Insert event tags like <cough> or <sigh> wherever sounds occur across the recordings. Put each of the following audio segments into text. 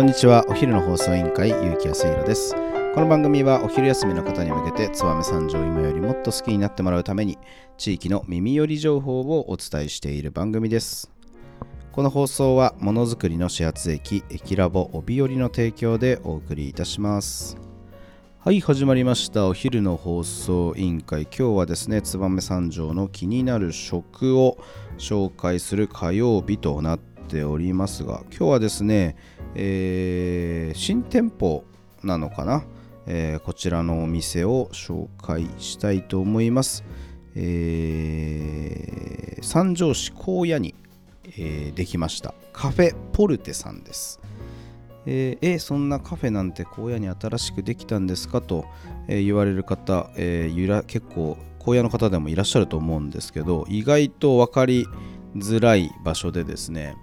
こんにちは。お昼の放送委員会結城康弘です。この番組はお昼休みの方に向けて燕三条今よりもっと好きになってもらうために地域の耳寄り情報をお伝えしている番組です。この放送はものづくりの始発駅駅ラボ帯寄りの提供でお送りいたします。はい始まりました。お昼の放送委員会。今日はですね燕三条の気になる食を紹介する火曜日となっておりますが今日はですね、えー、新店舗なのかな、えー、こちらのお店を紹介したいと思います、えー、三条市高野に、えー、できました。カフェポルテさんです。えー、えそんなカフェなんて荒野に新しくできたんですか？と、え、言われる方、え、ゆら結構荒野の方でもいらっしゃると思うんですけど意外と分かりづらい場所でですね、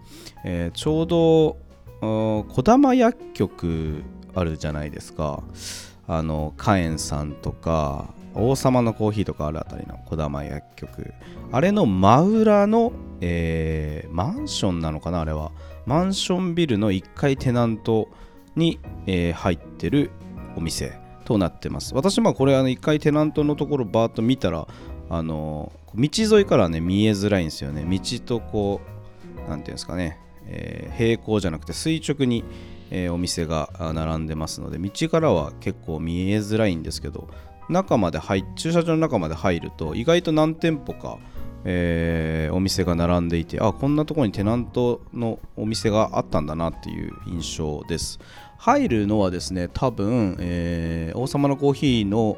え、ちょうど児玉薬局あるじゃないですか。あの花園さんとか王様のコーヒーとかあるあたりの児玉薬局。あれの真裏の、えー、マンションなのかなあれは。マンションビルの1階テナントに、えー、入ってるお店となってます。私もこれあの1階テナントのところバーッと見たらあの道沿いからね見えづらいんですよね。道とこう何ていうんですかね、えー、平行じゃなくて垂直に、えー、お店が並んでますので道からは結構見えづらいんですけど中まで入駐車場の中まで入ると意外と何店舗か、えー、お店が並んでいてあこんなところにテナントのお店があったんだなっていう印象です。入るのはですね多分、えー、王様のコーヒーの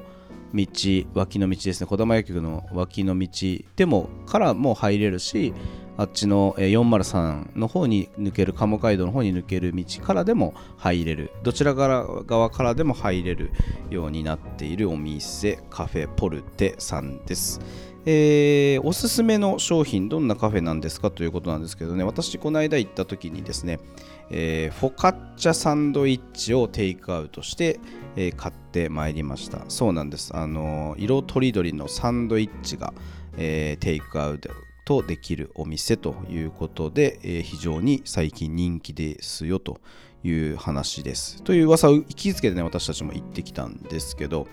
道脇の道ですね児玉薬局の脇の道でもからも入れるしあっちの403の方に抜ける鴨街道の方に抜ける道からでも入れる。どちら側からでも入れるようになっているお店カフェポルテさんです、えー、おすすめの商品どんなカフェなんですかということなんですけどね。私この間行った時にですね、えー、フォカッチャサンドイッチをテイクアウトして、えー、買ってまいりました。そうなんです。あの色とりどりのサンドイッチが、えテイクアウトとできるお店ということで、えー、非常に最近人気ですよという話です。という噂を聞きつけてね、私たちも行ってきたんですけど、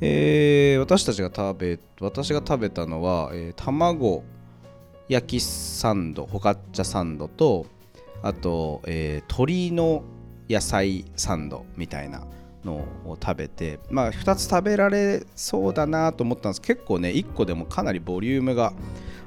えー、私たちが食べ、私が食べたのは、えー、卵焼きサンド、ホカッチャサンドと、あと、え、鶏の野菜サンドみたいなのを食べて、まあ、2つ食べられそうだなと思ったんです結構ね1個でもかなりボリュームが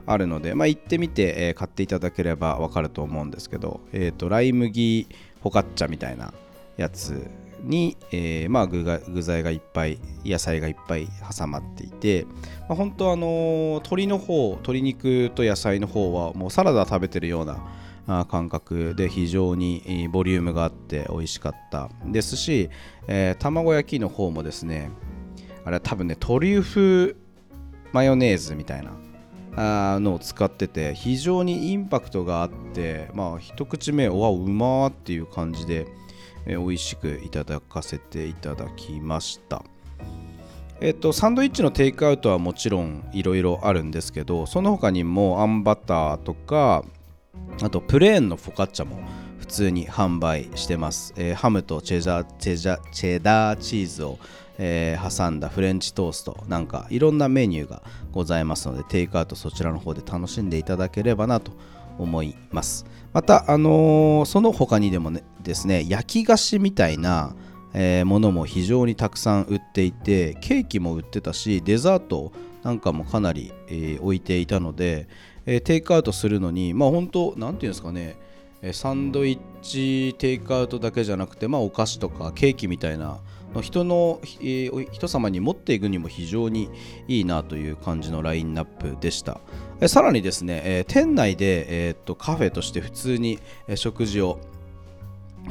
あるので、まあ、行ってみて、えー、買っていただければ分かると思うんですけど、えーと、ライ麦フォカッチャみたいなやつに、えー、まあ具が具材がいっぱい野菜がいっぱい挟まっていて、まあ、本当あのー、鶏の方鶏肉と野菜の方はもうサラダ食べてるような感覚で非常にボリュームがあって美味しかった。ですし、えー、卵焼きの方もですねあれは多分ねトリュフマヨネーズみたいなあのを使ってて非常にインパクトがあってまあ一口目わうまーっていう感じで、え、美味しくいただかせていただきました。えっとサンドイッチのテイクアウトはもちろんいろいろあるんですけどその他にもあんバターとかあとプレーンのフォカッチャも普通に販売してます、えー、ハムとチェダーチェダーチーズをえー、挟んだフレンチトーストなんかいろんなメニューがございますのでテイクアウトそちらの方で楽しんでいただければなと思います。また、あのー、その他にでもねですね焼き菓子みたいな、えー、ものも非常にたくさん売っていてケーキも売ってたしデザートなんかもかなり、えー、置いていたので、えテイクアウトするのにまあ本当何ていうんですかねサンドイッチテイクアウトだけじゃなくて、まあ、お菓子とかケーキみたいな人の、えー、人様に持っていくにも非常にいいなという感じのラインナップでした。さらにですね、えー、店内で、えー、っとカフェとして普通に、食事を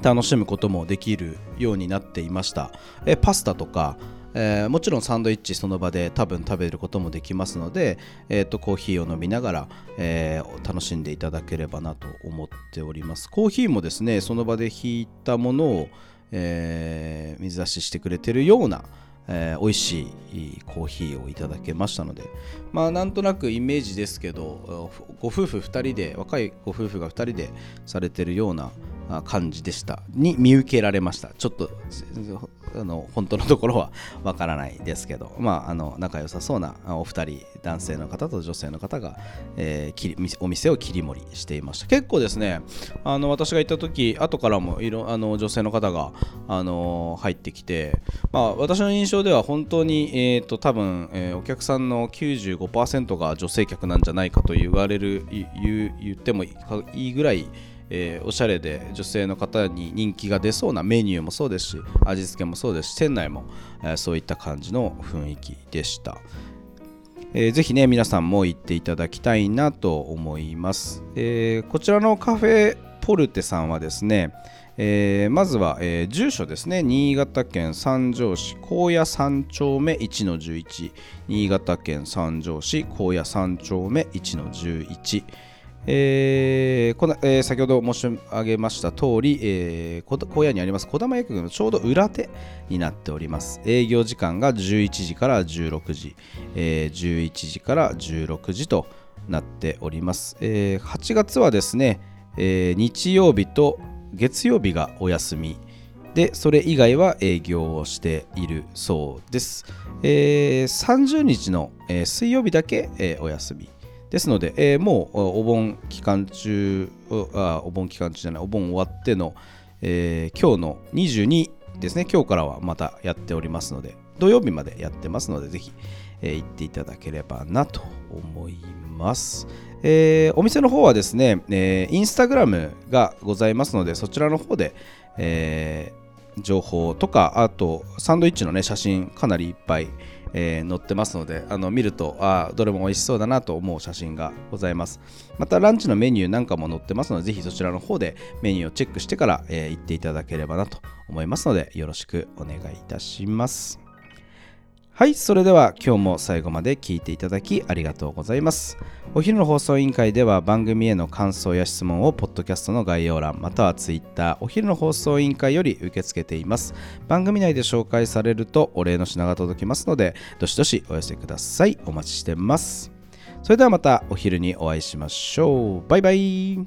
楽しむこともできるようになっていました。えパスタとか、えー、もちろんサンドイッチその場で多分食べることもできますので、えー、とコーヒーを飲みながら、えー、楽しんでいただければなと思っておりますコーヒーもですねその場でひいたものを、えー、水出ししてくれてるような、えー、美味しいコーヒーをいただけましたのでまあなんとなくイメージですけどご夫婦2人で若いご夫婦が2人でされてるような感じでした。に見受けられました。ちょっとあの本当のところは <laughs> わからないですけど、まあ、あの仲良さそうなお二人男性の方と女性の方が、えー、お店を切り盛りしていました。結構ですねあの私が行った時後からもいろあの女性の方が、あの入ってきて、まあ、私の印象では本当に、えーと、多分、えー、お客さんの95%が女性客なんじゃないかと言われる言言ってもいいぐらいえー、おしゃれで女性の方に人気が出そうなメニューもそうですし味付けもそうですし店内も、えー、そういった感じの雰囲気でした、えー、ぜひね皆さんも行っていただきたいなと思います、えー、こちらのカフェポルテさんはですねえー、まずは、えー、住所ですね。新潟県三条市高野三丁目1の11新潟県三条市高野三丁目1の11えーこのえー、先ほど申し上げました通り、えー、荒野にあります児玉薬局のちょうど裏手になっております。営業時間が11時から16時、えー、11時から16時となっております。えー、8月はですね、えー、日曜日と月曜日がお休みで、それ以外は営業をしているそうです。えー、30日の、えー、水曜日だけ、えー、お休み。ですので、えー、もうお盆期間中あ、お盆期間中じゃない、お盆終わっての、えー、今日の22ですね、今日からはまたやっておりますので、土曜日までやってますので、ぜひ、えー、行っていただければなと思います。えー、お店の方はですね、えー、インスタグラムがございますので、そちらの方で、えー、情報とか、あとサンドイッチのね、写真かなりいっぱい、えー、載ってますのであの見るとあどれも美味しそうだなと思う写真がございます。またランチのメニューなんかも載ってますのでぜひそちらの方でメニューをチェックしてから、えー、行っていただければなと思いますのでよろしくお願いいたします。はい、それでは今日も最後まで聞いていただきありがとうございます。お昼の放送委員会では番組への感想や質問をポッドキャストの概要欄または Twitter お昼の放送委員会より受け付けています。番組内で紹介されるとお礼の品が届きますのでどしどしお寄せください。お待ちしてます。それではまたお昼にお会いしましょう。バイバイ。